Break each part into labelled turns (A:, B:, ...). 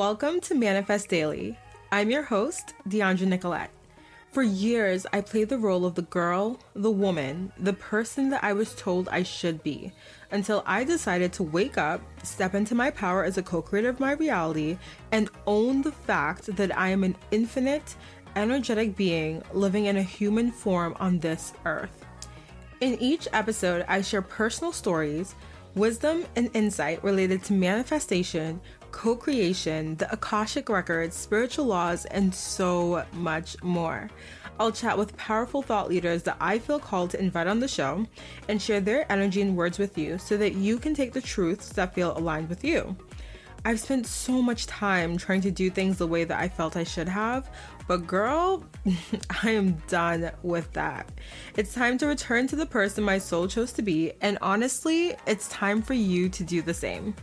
A: Welcome to Manifest Daily. I'm your host, Dheandra Nicolette. For years, I played the role of the girl, the woman, the person that I was told I should be, until I decided to wake up, step into my power as a co creator of my reality, and own the fact that I am an infinite, energetic being living in a human form on this earth. In each episode, I share personal stories, wisdom, and insight related to manifestation, co creation, the Akashic Records, spiritual laws, and so much more. I'll chat with powerful thought leaders that I feel called to invite on the show and share their energy and words with you so that you can take the truths that feel aligned with you. I've spent so much time trying to do things the way that I felt I should have, but girl, I am done with that. It's time to return to the person my soul chose to be, and honestly, it's time for you to do the same.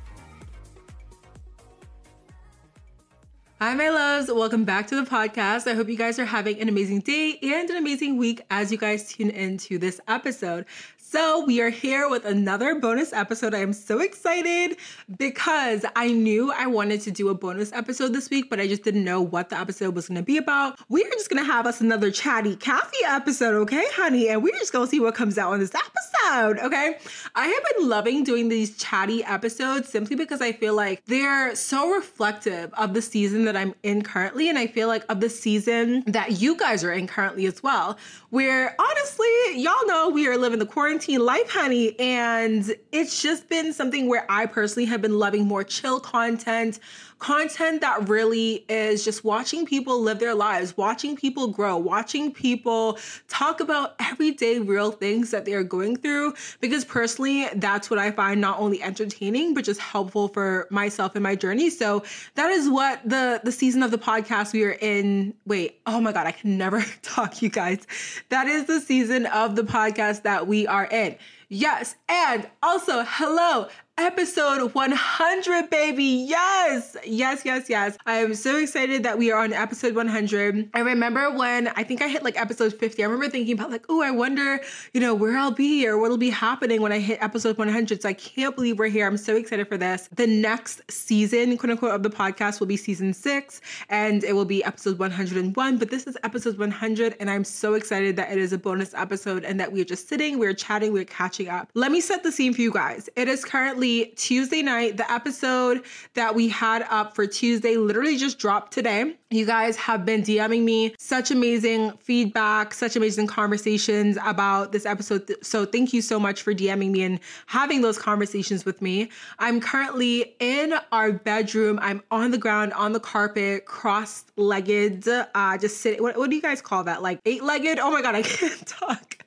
A: Hi, my loves. Welcome back to the podcast. I hope you guys are having an amazing day and an amazing week as you guys tune into this episode. So, we are here with another bonus episode. I am so excited because I knew I wanted to do a bonus episode this week, but I just didn't know what the episode was going to be about. We are just going to have us another chatty Kathy episode, okay, honey? And we're just going to see what comes out on this episode, okay? I have been loving doing these chatty episodes simply because I feel like they're so reflective of the season that I'm in currently. And I feel like of the season that you guys are in currently as well, where honestly, y'all know we are living the quarantine life, honey. And it's just been something where I personally have been loving more chill content, content that really is just watching people live their lives, watching people grow, watching people talk about everyday real things that they're going through. Because personally, that's what I find not only entertaining, but just helpful for myself and my journey. So that is what the, the season of the podcast we are in. Wait, oh my God, I can never talk, you guys. That is the season of the podcast that we are in. Yes. And also, hello, episode 100, baby. Yes, yes, yes, yes. I am so excited that we are on episode 100. I remember when I think I hit like episode 50, I remember thinking about like, oh, I wonder, you know, where I'll be or what'll be happening when I hit episode 100. So I can't believe we're here. I'm so excited for this. The next season, quote unquote, of the podcast will be season six and it will be episode 101. But this is episode 100 and I'm so excited that it is a bonus episode and that we're just sitting, we're chatting, we're catching up. Let me set the scene for you guys. It is currently Tuesday night. The episode that we had up for Tuesday literally just dropped today. You guys have been DMing me such amazing feedback, such amazing conversations about this episode. So thank you so much for DMing me and having those conversations with me. I'm currently in our bedroom. I'm on the ground, on the carpet, cross-legged, uh, just sitting. What, what do you guys call that? Like eight-legged? Oh my God, I can't talk.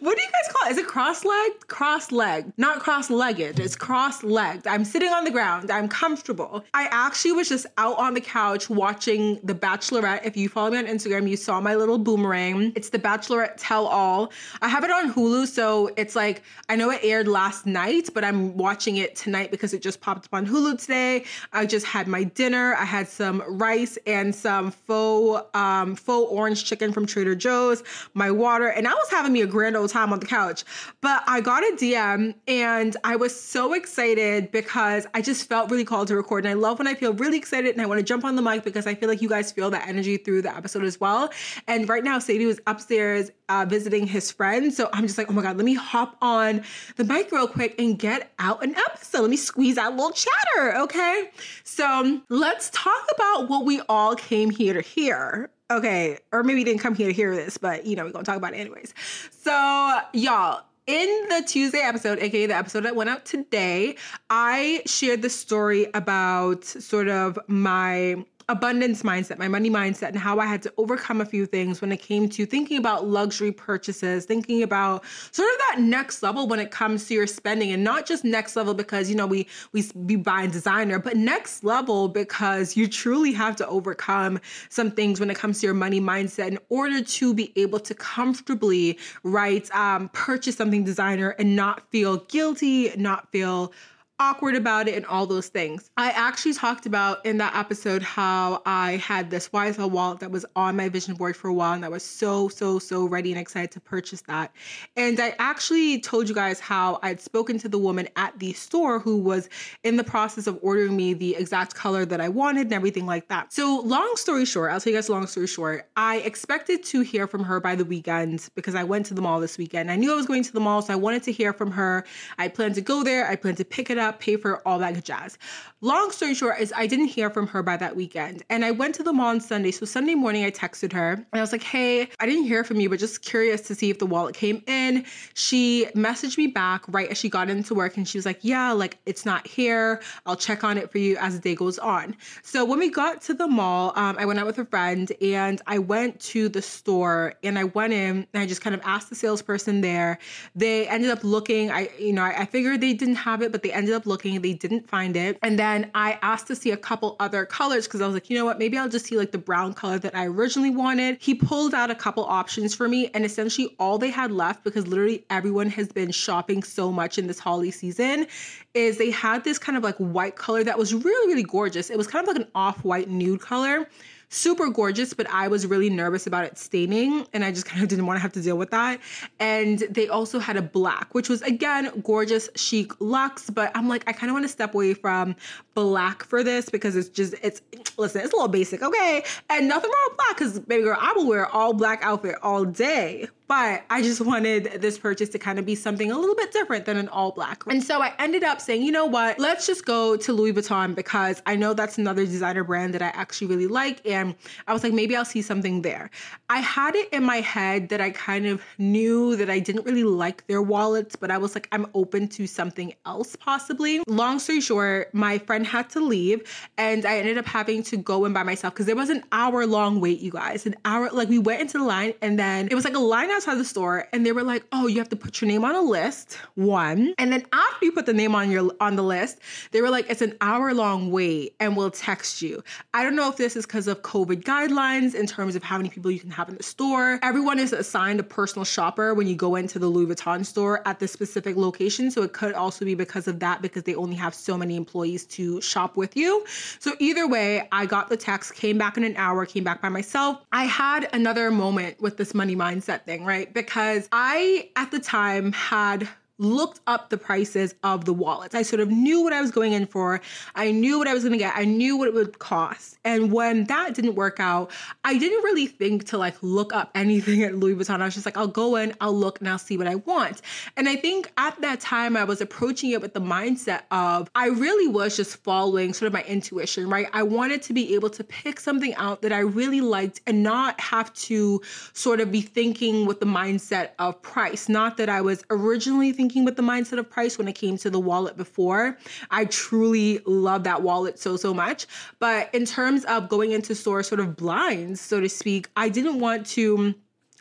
A: What do you guys call it? Is it cross-legged? Cross-legged, not cross-legged. It's cross-legged. I'm sitting on the ground. I'm comfortable. I actually was just out on the couch watching The Bachelorette. If you follow me on Instagram, you saw my little boomerang. It's The Bachelorette Tell All. I have it on Hulu, so it's like I know it aired last night, but I'm watching it tonight because it just popped up on Hulu today. I just had my dinner. I had some rice and some faux um, faux orange chicken from Trader Joe's, my water, and I was having me a grand old time on the couch. But I got a DM and I was so excited because I just felt really called to record. And I love when I feel really excited and I want to jump on the mic because I feel like you guys feel that energy through the episode as well. And right now, Sadie was upstairs uh, visiting his friend. So I'm just like, oh my God, let me hop on the mic real quick and get out an episode. Let me squeeze out a little chatter, okay? So let's talk about what we all came here to hear okay, or maybe you didn't come here to hear this, but you know, we're gonna talk about it anyways. So, y'all, in the Tuesday episode, aka the episode that went out today, I shared the story about sort of my abundance mindset, my money mindset, and how I had to overcome a few things when it came to thinking about luxury purchases, thinking about sort of that next level when it comes to your spending, and not just next level because you know we we be buying designer, but next level because you truly have to overcome some things when it comes to your money mindset in order to be able to comfortably, right, um, purchase something designer and not feel guilty, not feel awkward about it and all those things. I actually talked about in that episode how I had this YSL wallet that was on my vision board for a while and I was so, so, so ready and excited to purchase that. And I actually told you guys how I'd spoken to the woman at the store who was in the process of ordering me the exact color that I wanted and everything like that. So, long story short, I'll tell you guys long story short, I expected to hear from her by the weekend because I went to the mall this weekend. I knew I was going to the mall, so I wanted to hear from her. I planned to go there, I planned to pick it up pay for all that jazz. Long story short is I didn't hear from her by that weekend. And I went to the mall on Sunday. So Sunday morning I texted her and I was like, hey, I didn't hear from you, but just curious to see if the wallet came in. She messaged me back right as she got into work and she was like, yeah, like it's not here. I'll check on it for you as the day goes on. So when we got to the mall, um, I went out with a friend and I went to the store and I went in and I just kind of asked the salesperson there. They ended up looking, I, you know, I, I figured they didn't have it, but they ended up looking, they didn't find it. And then I asked to see a couple other colors because I was like, you know what, maybe I'll just see like the brown color that I originally wanted. He pulled out a couple options for me, and essentially all they had left, because literally everyone has been shopping so much in this holiday season, is they had this kind of like white color that was really, really gorgeous. It was kind of like an off white nude color super gorgeous, but I was really nervous about it staining and I just kind of didn't want to have to deal with that. And they also had a black, which was again gorgeous, chic luxe, but I'm like, I kind of want to step away from black for this because it's just, it's, listen, it's a little basic, okay? And nothing wrong with black because, baby girl, I will wear all black outfit all day. But I just wanted this purchase to kind of be something a little bit different than an all black. And so I ended up saying, you know what, let's just go to Louis Vuitton because I know that's another designer brand that I actually really like. And I was like, maybe I'll see something there. I had it in my head that I kind of knew that I didn't really like their wallets, but I was like, I'm open to something else possibly. Long story short, my friend had to leave and I ended up having to go in by myself because there was an hour long wait, you guys. An hour, like we went into the line and then it was like a line outside the store and they were like, "Oh, you have to put your name on a list." One. And then after you put the name on your on the list, they were like, "It's an hour-long wait and we'll text you." I don't know if this is because of COVID guidelines in terms of how many people you can have in the store. Everyone is assigned a personal shopper when you go into the Louis Vuitton store at the specific location, so it could also be because of that because they only have so many employees to shop with you. So either way, I got the text, came back in an hour, came back by myself. I had another moment with this money mindset thing, right? Because I, at the time, had looked up the prices of the wallets. I sort of knew what I was going in for. I knew what I was going to get. I knew what it would cost. And when that didn't work out, I didn't really think to like look up anything at Louis Vuitton. I was just like, I'll go in, I'll look, and I'll see what I want. And I think at that time, I was approaching it with the mindset of I really was just following sort of my intuition, right? I wanted to be able to pick something out that I really liked and not have to sort of be thinking with the mindset of price. Not that I was originally thinking thinking with the mindset of price when it came to the wallet before. I truly love that wallet so, so much. But in terms of going into stores sort of blind, so to speak, I didn't want to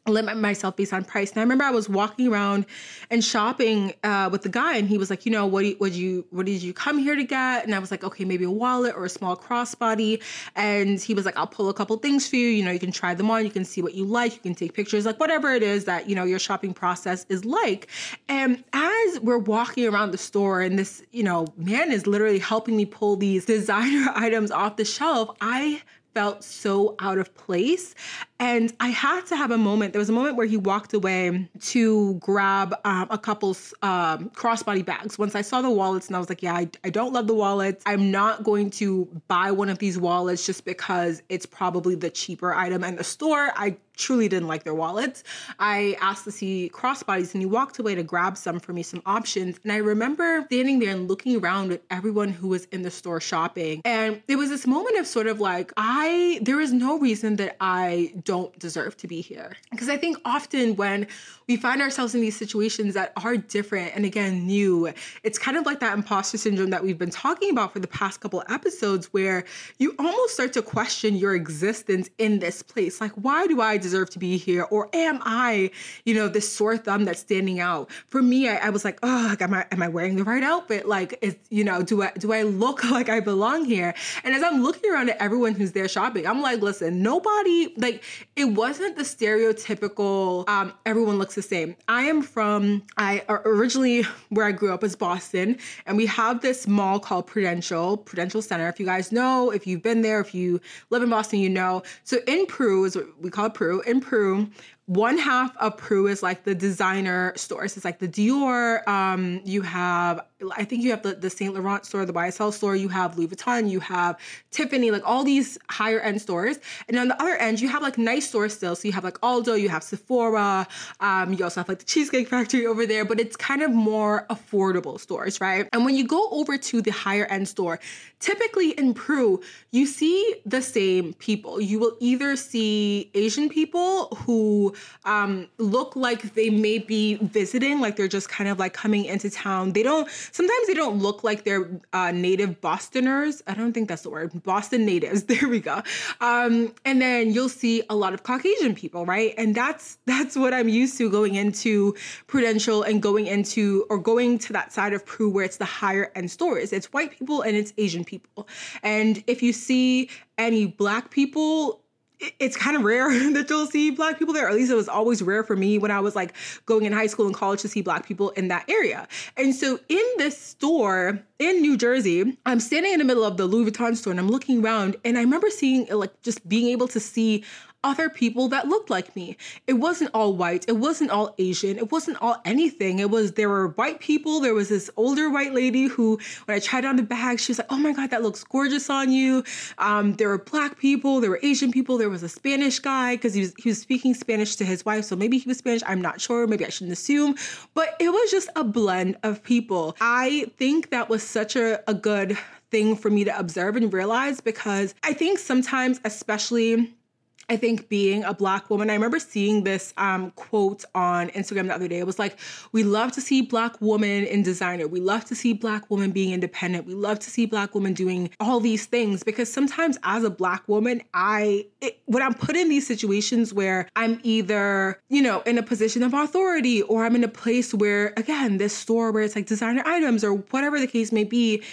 A: limit myself based on price. And I remember I was walking around and shopping uh, with the guy, and he was like, "You know, what? Would you? What did you come here to get?" And I was like, "Okay, maybe a wallet or a small crossbody." And he was like, "I'll pull a couple things for you. You know, you can try them on. You can see what you like. You can take pictures, like whatever it is that you know your shopping process is like." And as we're walking around the store, and this you know man is literally helping me pull these designer items off the shelf, I felt so out of place. And I had to have a moment. There was a moment where he walked away to grab um, a couple's um, crossbody bags. Once I saw the wallets, and I was like, yeah, I, I don't love the wallets. I'm not going to buy one of these wallets just because it's probably the cheaper item in the store. I truly didn't like their wallets. I asked to see crossbodies and he walked away to grab some for me, some options. And I remember standing there and looking around with everyone who was in the store shopping. And there was this moment of sort of like, I, there is no reason that I don't deserve to be here. Because I think often when we find ourselves in these situations that are different and again new, it's kind of like that imposter syndrome that we've been talking about for the past couple episodes where you almost start to question your existence in this place. Like, why do I deserve to be here? Or am I, you know, this sore thumb that's standing out? For me, I, I was like, oh, like, am I am I wearing the right outfit? Like, is you know, do I do I look like I belong here? And as I'm looking around at everyone who's there shopping, I'm like, listen, nobody like it wasn't the stereotypical um, everyone looks the same. I am from I originally where I grew up is Boston, and we have this mall called Prudential Prudential Center. If you guys know, if you've been there, if you live in Boston, you know. So in Pru is what we call it Pru. In Pru, one half of Pru is like the designer stores. It's like the Dior. Um, you have, I think you have the, the Saint Laurent store, the YSL store. You have Louis Vuitton. You have Tiffany. Like all these higher end stores. And on the other end, you have like nice stores still. So you have like Aldo. You have Sephora. Um, you also have like the Cheesecake Factory over there. But it's kind of more affordable stores, right? And when you go over to the higher end store, typically in Pru, you see the same people. You will either see Asian people who um, look like they may be visiting, like they're just kind of like coming into town. They don't, sometimes they don't look like they're uh, native Bostoners. I don't think that's the word, Boston natives. There we go. Um, and then you'll see a lot of Caucasian people, right? And that's, that's what I'm used to going into Prudential and going into, or going to that side of Pru where it's the higher end stores. It's white people and it's Asian people. And if you see any black people, it's kind of rare that you'll see black people there. At least it was always rare for me when I was like going in high school and college to see black people in that area. And so in this store in New Jersey, I'm standing in the middle of the Louis Vuitton store and I'm looking around and I remember seeing like just being able to see other people that looked like me. It wasn't all white, it wasn't all Asian, it wasn't all anything. It was there were white people. There was this older white lady who, when I tried on the bag, she was like, "Oh my god, that looks gorgeous on you." Um, there were black people, there were Asian people, there was a Spanish guy because he was he was speaking Spanish to his wife, so maybe he was Spanish. I'm not sure. Maybe I shouldn't assume, but it was just a blend of people. I think that was such a, a good thing for me to observe and realize because I think sometimes, especially I think being a black woman, I remember seeing this um, quote on Instagram the other day. It was like, "We love to see black women in designer. We love to see black women being independent. We love to see black women doing all these things." Because sometimes, as a black woman, I it, when I'm put in these situations where I'm either you know in a position of authority or I'm in a place where again this store where it's like designer items or whatever the case may be,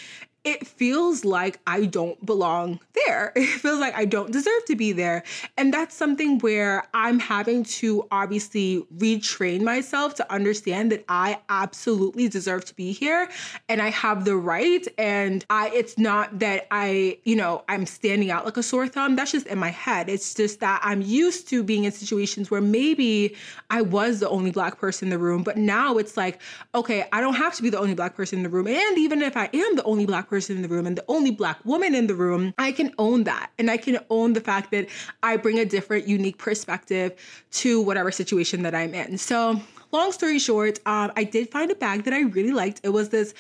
A: it feels like I don't belong there. It feels like I don't deserve to be there. And that's something where I'm having to obviously retrain myself to understand that I absolutely deserve to be here and I have the right and I it's not that I, you know, I'm standing out like a sore thumb. That's just in my head. It's just that I'm used to being in situations where maybe I was the only black person in the room, but now it's like, okay, I don't have to be the only black person in the room. And even if I am the only black person person in the room and the only black woman in the room, I can own that. And I can own the fact that I bring a different, unique perspective to whatever situation that I'm in. So, long story short, um, I did find a bag that I really liked. It was this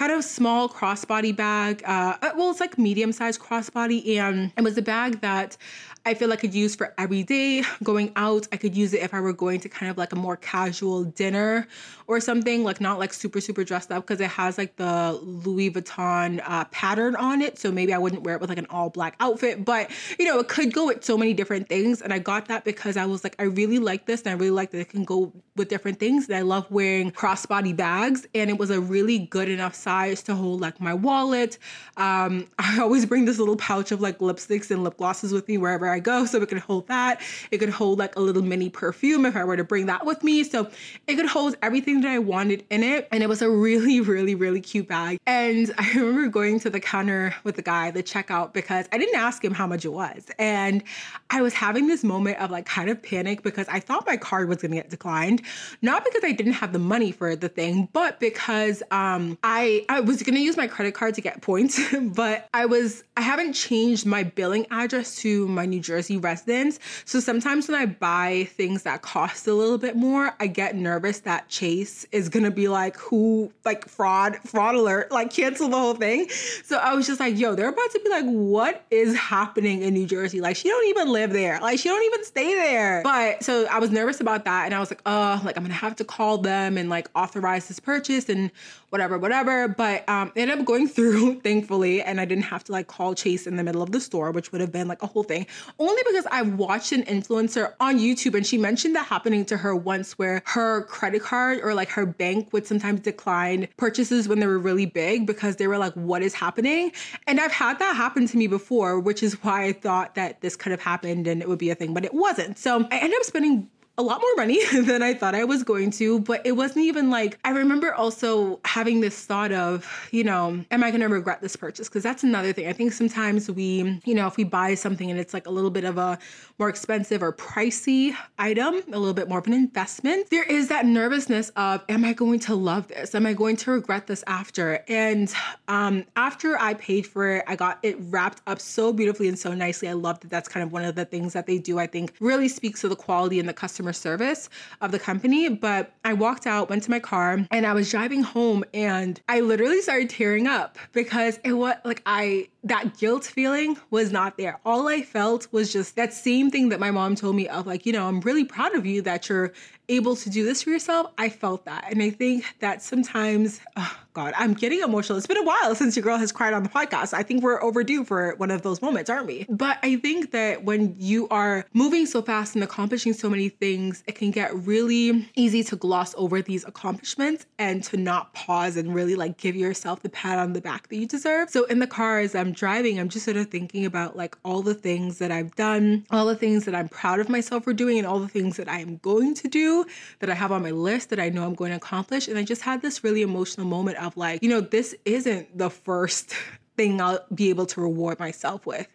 A: kind of small crossbody bag. Uh, uh well, it's like medium sized crossbody, and it was a bag that I feel I could use for every day going out. I could use it if I were going to kind of like a more casual dinner or something, like not like super, super dressed up because it has like the Louis Vuitton uh, pattern on it. So maybe I wouldn't wear it with like an all black outfit, but you know, it could go with so many different things. And I got that because I was like, I really like this and I really like that it can go with different things. And I love wearing crossbody bags. And it was a really good enough size to hold like my wallet. Um, I always bring this little pouch of like lipsticks and lip glosses with me wherever I go. So it could hold that. It could hold like a little mini perfume if I were to bring that with me. So it could hold everything that I wanted in it. And it was a really, really, really cute bag. And I remember going to the counter with the guy, the checkout, because I didn't ask him how much it was. And I was having this moment of like kind of panic because I thought my card was gonna get declined. Not because I didn't have the money for the thing, but because um I I was gonna use my credit card to get points, but I was I haven't changed my billing address to my New Jersey residence. So sometimes when I buy things that cost a little bit more, I get nervous that Chase is gonna be like, who like fraud, fraud alert, like cancel the whole thing. So I was just like, yo, they're about to be like, what is happening in New Jersey? Like she don't even live there. Like she don't even stay there. But so I was nervous about that and I was like, oh, like I'm gonna have to call them and like authorize this purchase and whatever, whatever. But um, ended up going through, thankfully, and I didn't have to like call Chase in the middle of the store, which would have been like a whole thing. Only because I watched an influencer on YouTube and she mentioned that happening to her once where her credit card or like her bank would sometimes decline purchases when they were really big because they were like, what is happening? And I've had that happen to me before, which is why I thought that this could have happened and it would be a thing, but it wasn't. So I ended up spending a lot more money than I thought I was going to, but it wasn't even like I remember also having this thought of, you know, am I going to regret this purchase? Because that's another thing. I think sometimes we, you know, if we buy something and it's like a little bit of a more expensive or pricey item, a little bit more of an investment, there is that nervousness of, am I going to love this? Am I going to regret this after? And um, after I paid for it, I got it wrapped up so beautifully and so nicely. I love that that's kind of one of the things that they do, I think really speaks to the quality and the customer customer service of the company. But I walked out, went to my car, and I was driving home and I literally started tearing up because it was like I, that guilt feeling was not there. All I felt was just that same thing that my mom told me of like, you know, I'm really proud of you that you're able to do this for yourself. I felt that. And I think that sometimes, oh God, I'm getting emotional. It's been a while since your girl has cried on the podcast. I think we're overdue for one of those moments, aren't we? But I think that when you are moving so fast and accomplishing so many things, it can get really easy to gloss over these accomplishments and to not pause and really like give yourself the pat on the back that you deserve. So in the car as I'm driving, I'm just sort of thinking about like all the things that I've done, all the things that I'm proud of myself for doing, and all the things that I am going to do that I have on my list that I know I'm going to accomplish. And I just had this really emotional moment of like, you know, this isn't the first thing I'll be able to reward myself with.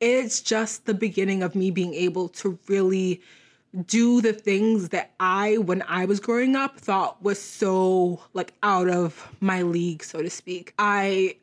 A: It's just the beginning of me being able to really do the things that I, when I was growing up, thought was so like out of my league, so to speak. I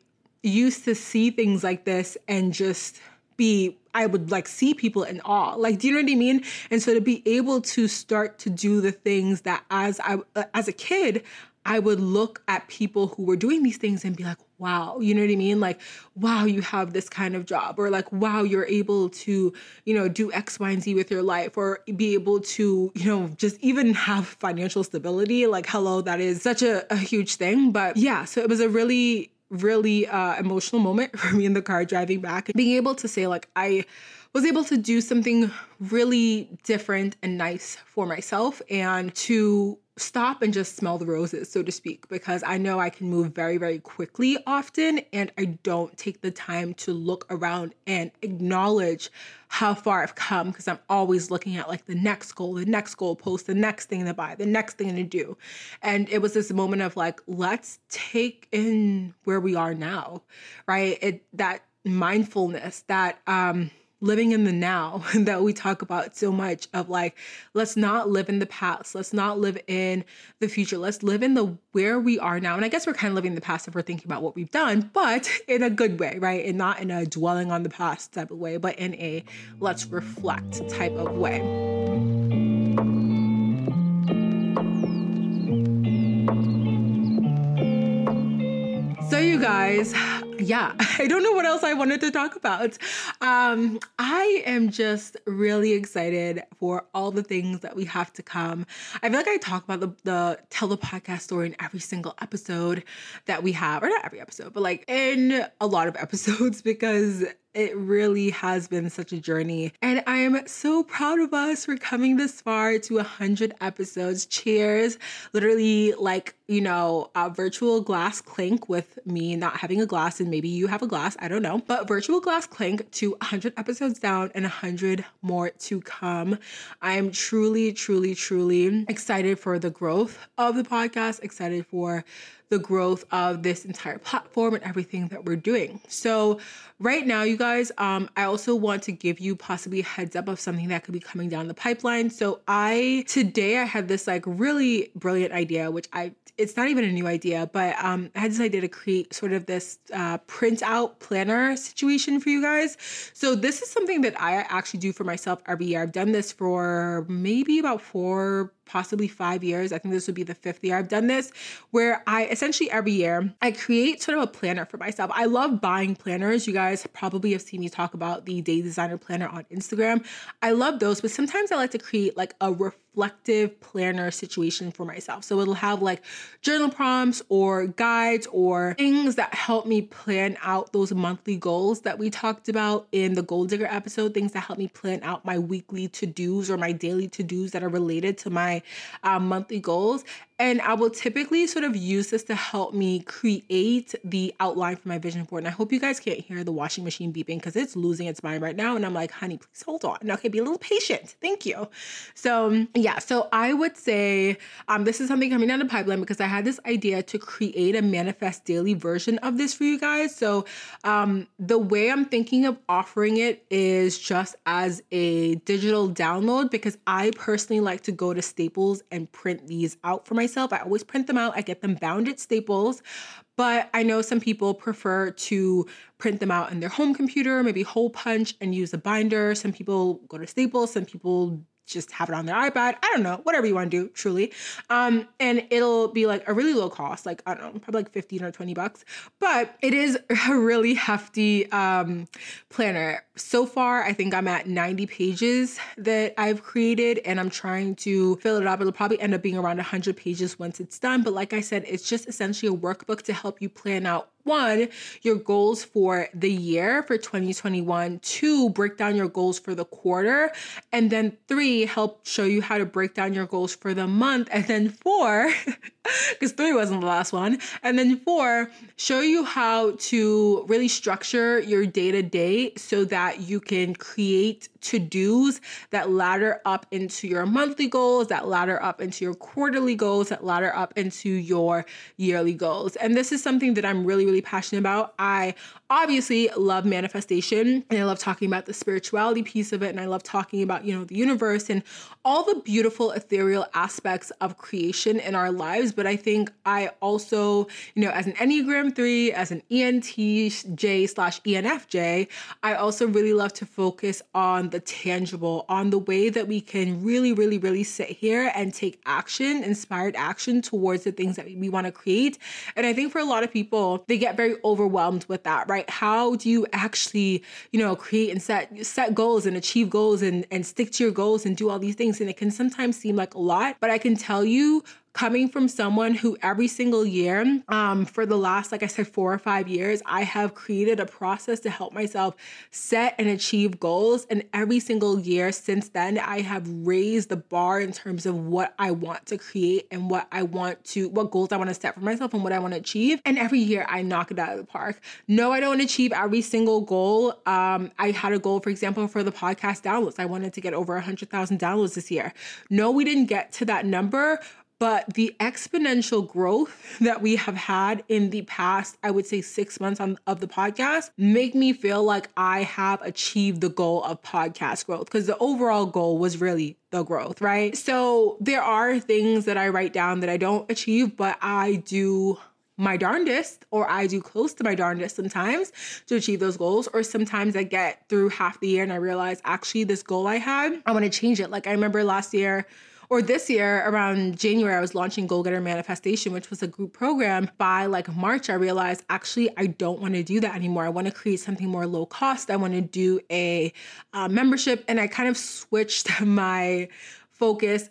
A: used to see things like this and just be I would like see people in awe. Like, do you know what I mean? And so to be able to start to do the things that as I uh, as a kid, I would look at people who were doing these things and be like, wow, you know what I mean? Like, wow, you have this kind of job, or like, wow, you're able to, you know, do X, Y, and Z with your life, or be able to, you know, just even have financial stability. Like, hello, that is such a, a huge thing. But yeah, so it was a really really uh, emotional moment for me in the car driving back. Being able to say, like, I was able to do something really different and nice for myself and to stop and just smell the roses, so to speak, because I know I can move very, very quickly often and I don't take the time to look around and acknowledge how far I've come because I'm always looking at like the next goal, the next goal post, the next thing to buy, the next thing to do. And it was this moment of like, let's take in where we are now, right? It that mindfulness, that um living in the now that we talk about so much of like let's not live in the past. Let's not live in the future. Let's live in the where we are now. And i guess we're kind of living in the past if we're thinking about what we've done but in a good way right? And not in a dwelling on the past type of way but in a let's reflect type of way So, you guys, yeah, I don't know what else I wanted to talk about. Um, I am just really excited for all the things that we have to come. I feel like I talk about the, the tell the podcast story in every single episode that we have, or not every episode, but like in a lot of episodes because it really has been such a journey. And I am so proud of us for coming this far to 100 episodes. Cheers. Literally, like, you know, a virtual glass clink with me not having a glass, and maybe you have a glass, I don't know. But virtual glass clink to 100 episodes down and 100 more to come. I am truly, truly, truly excited for the growth of the podcast, excited for the growth of this entire platform and everything that we're doing. So, right now, you guys, um, I also want to give you possibly a heads up of something that could be coming down the pipeline. So, I today I had this like really brilliant idea, which I it's not even a new idea, but um, I had this idea to create sort of this uh, print out planner situation for you guys. So this is something that I actually do for myself every year. I've done this for maybe about four possibly five years. I think this would be the fifth year I've done this, where I essentially every year I create sort of a planner for myself. I love buying planners. You guys probably have seen me talk about the Day Designer Planner on Instagram. I love those, but sometimes I like to create like a reflective planner situation for myself. So it'll have like journal prompts or guides or things that help me plan out those monthly goals that we talked about in the Goal Digger episode, things that help me plan out my weekly to dos or my daily to dos that are related to my uh, monthly goals. And I will typically sort of use this to help me create the outline for my vision board. And I hope you guys can't hear the washing machine beeping because it's losing its mind right now. And I'm like, honey, please hold on. Okay, be a little patient. Thank you. So, yeah, so I would say um, this is something coming down the pipeline because I had this idea to create a manifest daily version of this for you guys. So, um, the way I'm thinking of offering it is just as a digital download because I personally like to go to Staples and print these out for my myself. I always print them out. I get them bound at Staples. But I know some people prefer to print them out in their home computer, maybe hole punch and use a binder. Some people go to Staples, some people just have it on their iPad. I don't know, whatever you want to do, truly. Um, and it'll be like a really low cost, like I don't know, probably like 15 or 20 bucks. But it is a really hefty um, planner. So far, I think I'm at 90 pages that I've created, and I'm trying to fill it up. It'll probably end up being around 100 pages once it's done. But like I said, it's just essentially a workbook to help you plan out one, your goals for the year for 2021, two, break down your goals for the quarter, and then three, help show you how to break down your goals for the month, and then four, because three wasn't the last one, and then four, show you how to really structure your day to day so that you can create to dos that ladder up into your monthly goals, that ladder up into your quarterly goals, that ladder up into your yearly goals. And this is something that I'm really, really really passionate about. I obviously love manifestation and I love talking about the spirituality piece of it. And I love talking about, you know, the universe and all the beautiful ethereal aspects of creation in our lives. But I think I also, you know, as an Enneagram 3, as an ENTJ slash ENFJ, I also really love to focus on the tangible, on the way that we can really, really, really sit here and take action, inspired action towards the things that we want to create. And I think for a lot of people, they get very overwhelmed with that, right? How do you actually, you know, create and set set goals and achieve goals and and stick to your goals and do all these things? And it can sometimes seem like a lot, but I can tell you coming from someone who every single year, um, for the last, like I said, four or five years, I have created a process to help myself set and achieve goals. And every single year since then, I have raised the bar in terms of what I want to create and what I want to, what goals I want to set for myself and what I want to achieve. And every year I knock it out of the park. No, I don't achieve every single goal. Um, I had a goal, for example, for the podcast downloads. I wanted to get over 100,000 downloads this year. No, we didn't get to that number but the exponential growth that we have had in the past, I would say six months on, of the podcast, make me feel like I have achieved the goal of podcast growth because the overall goal was really the growth, right? So there are things that I write down that I don't achieve, but I do my darndest or I do close to my darndest sometimes to achieve those goals or sometimes I get through half the year and I realize actually this goal I had I want to change it like I remember last year or this year around January, I was launching Goal Getter Manifestation, which was a group program. By like March, I realized actually I don't want to do that anymore. I want to create something more low cost. I want to do a uh, membership, and I kind of switched my focus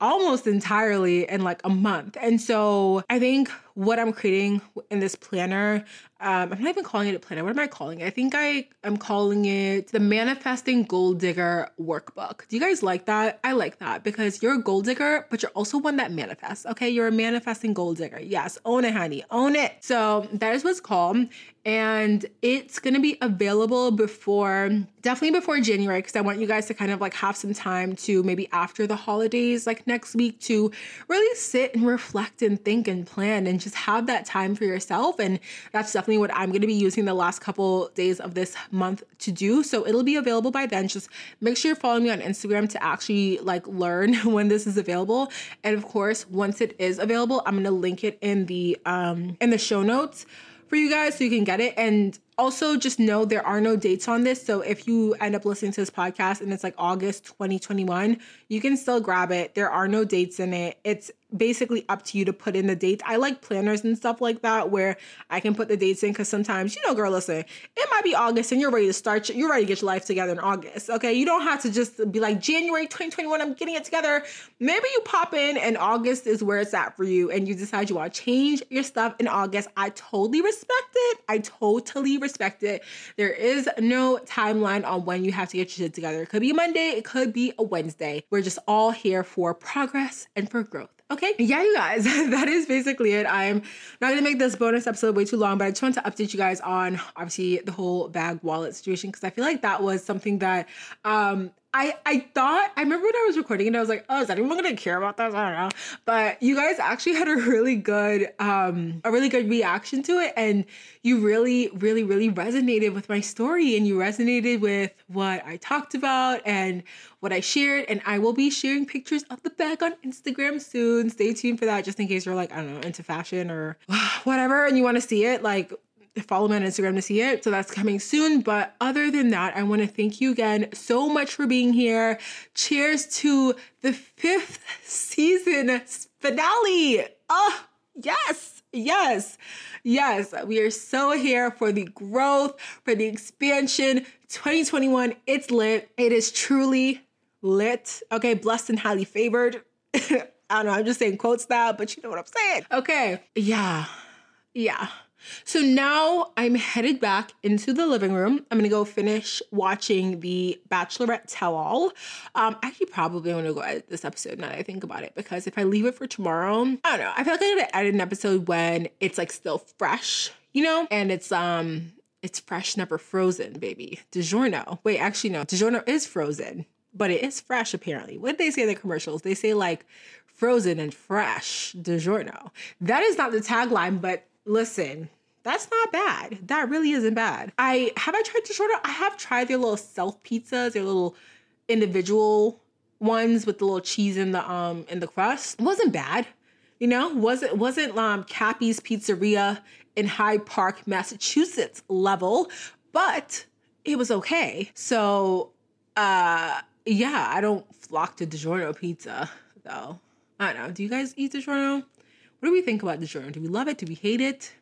A: almost entirely in like a month. And so I think what I'm creating in this planner um, I'm not even calling it a planner. What am I calling it? I think I am calling it the Manifesting Goal Digger Workbook. Do you guys like that? I like that because you're a gold digger, but you're also one that manifests. Okay, you're a manifesting gold digger. Yes, own it, honey, own it. So that is what's called, and it's gonna be available before, definitely before January, because I want you guys to kind of like have some time to maybe after the holidays, like next week, to really sit and reflect and think and plan and just have that time for yourself. And that's definitely what I'm going to be using the last couple days of this month to do. So it'll be available by then. Just make sure you're following me on Instagram to actually like learn when this is available. And of course, once it is available, I'm going to link it in the um in the show notes for you guys so you can get it. And also just know there are no dates on this. So if you end up listening to this podcast and it's like August 2021, you can still grab it. There are no dates in it. It's basically up to you to put in the dates. I like planners and stuff like that where I can put the dates in because sometimes, you know, girl, listen, it might be August and you're ready to start, you're ready to get your life together in August. Okay. You don't have to just be like January 2021, I'm getting it together. Maybe you pop in and August is where it's at for you and you decide you want to change your stuff in August. I totally respect it. I totally respect it. There is no timeline on when you have to get your shit together. It could be Monday, it could be a Wednesday. We're just all here for progress and for growth. Okay, yeah, you guys, that is basically it. I'm not gonna make this bonus episode way too long, but I just want to update you guys on obviously the whole bag wallet situation because I feel like that was something that um I I thought I remember when I was recording and I was like, oh, is anyone gonna care about this? I don't know. But you guys actually had a really good um a really good reaction to it and you really, really, really resonated with my story and you resonated with what I talked about and what I shared. And I will be sharing pictures of the bag on Instagram soon. Stay tuned for that just in case you're like, I don't know, into fashion or whatever and you want to see it. Like follow me on Instagram to see it. So that's coming soon. But other than that, I want to thank you again so much for being here. Cheers to the fifth season finale. Oh, yes, yes, yes. We are so here for the growth, for the expansion. 2021, it's lit. It is truly lit. Okay, blessed and highly favored. I don't know, I'm just saying quotes now, but you know what I'm saying. Okay, yeah, yeah. So now I'm headed back into the living room. I'm gonna go finish watching the Bachelorette Tell All. Um, actually, probably I'm gonna go edit this episode now that I think about it because if I leave it for tomorrow, I don't know. I feel like I'm gonna edit an episode when it's like still fresh, you know, and it's um it's fresh, never frozen, baby. DiGiorno. Wait, actually no, DiGiorno is frozen, but it is fresh apparently. What they say in the commercials? They say like frozen and fresh DiGiorno. That is not the tagline, but listen, that's not bad. That really isn't bad. I have I tried DiGiorno. I have tried their little self pizzas, their little individual ones with the little cheese in the um in the crust. It wasn't bad. You know, wasn't wasn't um Cappy's Pizzeria in Hyde Park, Massachusetts level, but it was okay. So uh yeah, I don't flock to DiGiorno pizza though. I don't know. Do you guys eat DiGiorno? What do we think about DiGiorno? Do we love it? Do we hate it?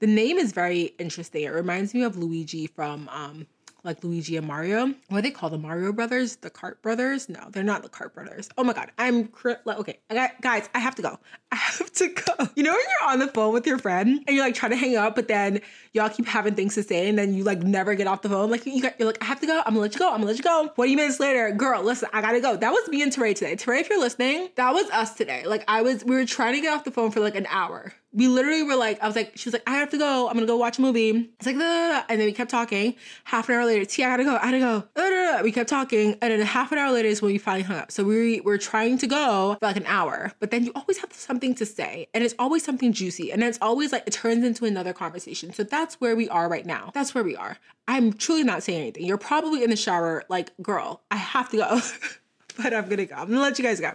A: The name is very interesting. It reminds me of Luigi from um, like Luigi and Mario. What do they call the Mario brothers? The Kart brothers? No, they're not the Kart brothers. Oh my god, I'm cr- okay. I got, guys, I have to go. I have to go. You know when you're on the phone with your friend and you're like trying to hang up, but then y'all keep having things to say and then you like never get off the phone. Like you got, you're like, I have to go. I'm gonna let you go. I'm gonna let you go. 20 minutes later, girl, listen, I gotta go. That was me and Teray today. Teray, if you're listening, that was us today. Like I was, we were trying to get off the phone for like an hour we literally were like, I was like, she was like, I have to go. I'm gonna go watch a movie. It's like, and then we kept talking. Half an hour later, T, I gotta go. I gotta go. We kept talking, and then half an hour later is when we finally hung up. So we were trying to go for like an hour, but then you always have something to say, and it's always something juicy, and then it's always like it turns into another conversation. So that's where we are right now. That's where we are. I'm truly not saying anything. You're probably in the shower, like, girl, I have to go. but I'm gonna go. I'm gonna let you guys go.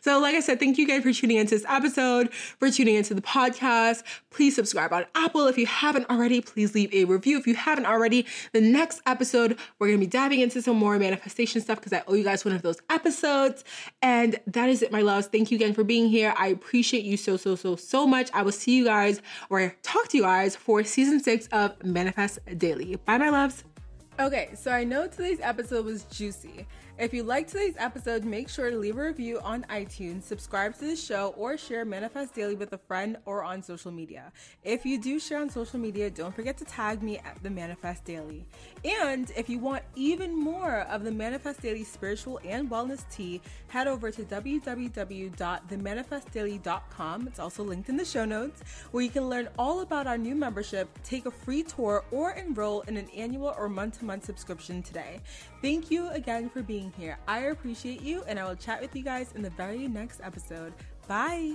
A: So, like I said, thank you guys for tuning into this episode, for tuning into the podcast. Please subscribe on Apple if you haven't already. Please leave a review if you haven't already. The next episode, we're gonna be diving into some more manifestation stuff because I owe you guys one of those episodes. And that is it, my loves. Thank you again for being here. I appreciate you so, so, so, so much. I will see you guys or talk to you guys for season six of Manifest Daily. Bye, my loves. Okay, so I know today's episode was juicy. If you liked today's episode, make sure to leave a review on iTunes, subscribe to the show, or share Manifest Daily with a friend or on social media. If you do share on social media, don't forget to tag me at the Manifest Daily. And if you want even more of the Manifest Daily spiritual and wellness tea, head over to www.themanifestdaily.com. It's also linked in the show notes, where you can learn all about our new membership, take a free tour, or enroll in an annual or month to month subscription today. Thank you again for being here. I appreciate you, and I will chat with you guys in the very next episode. Bye.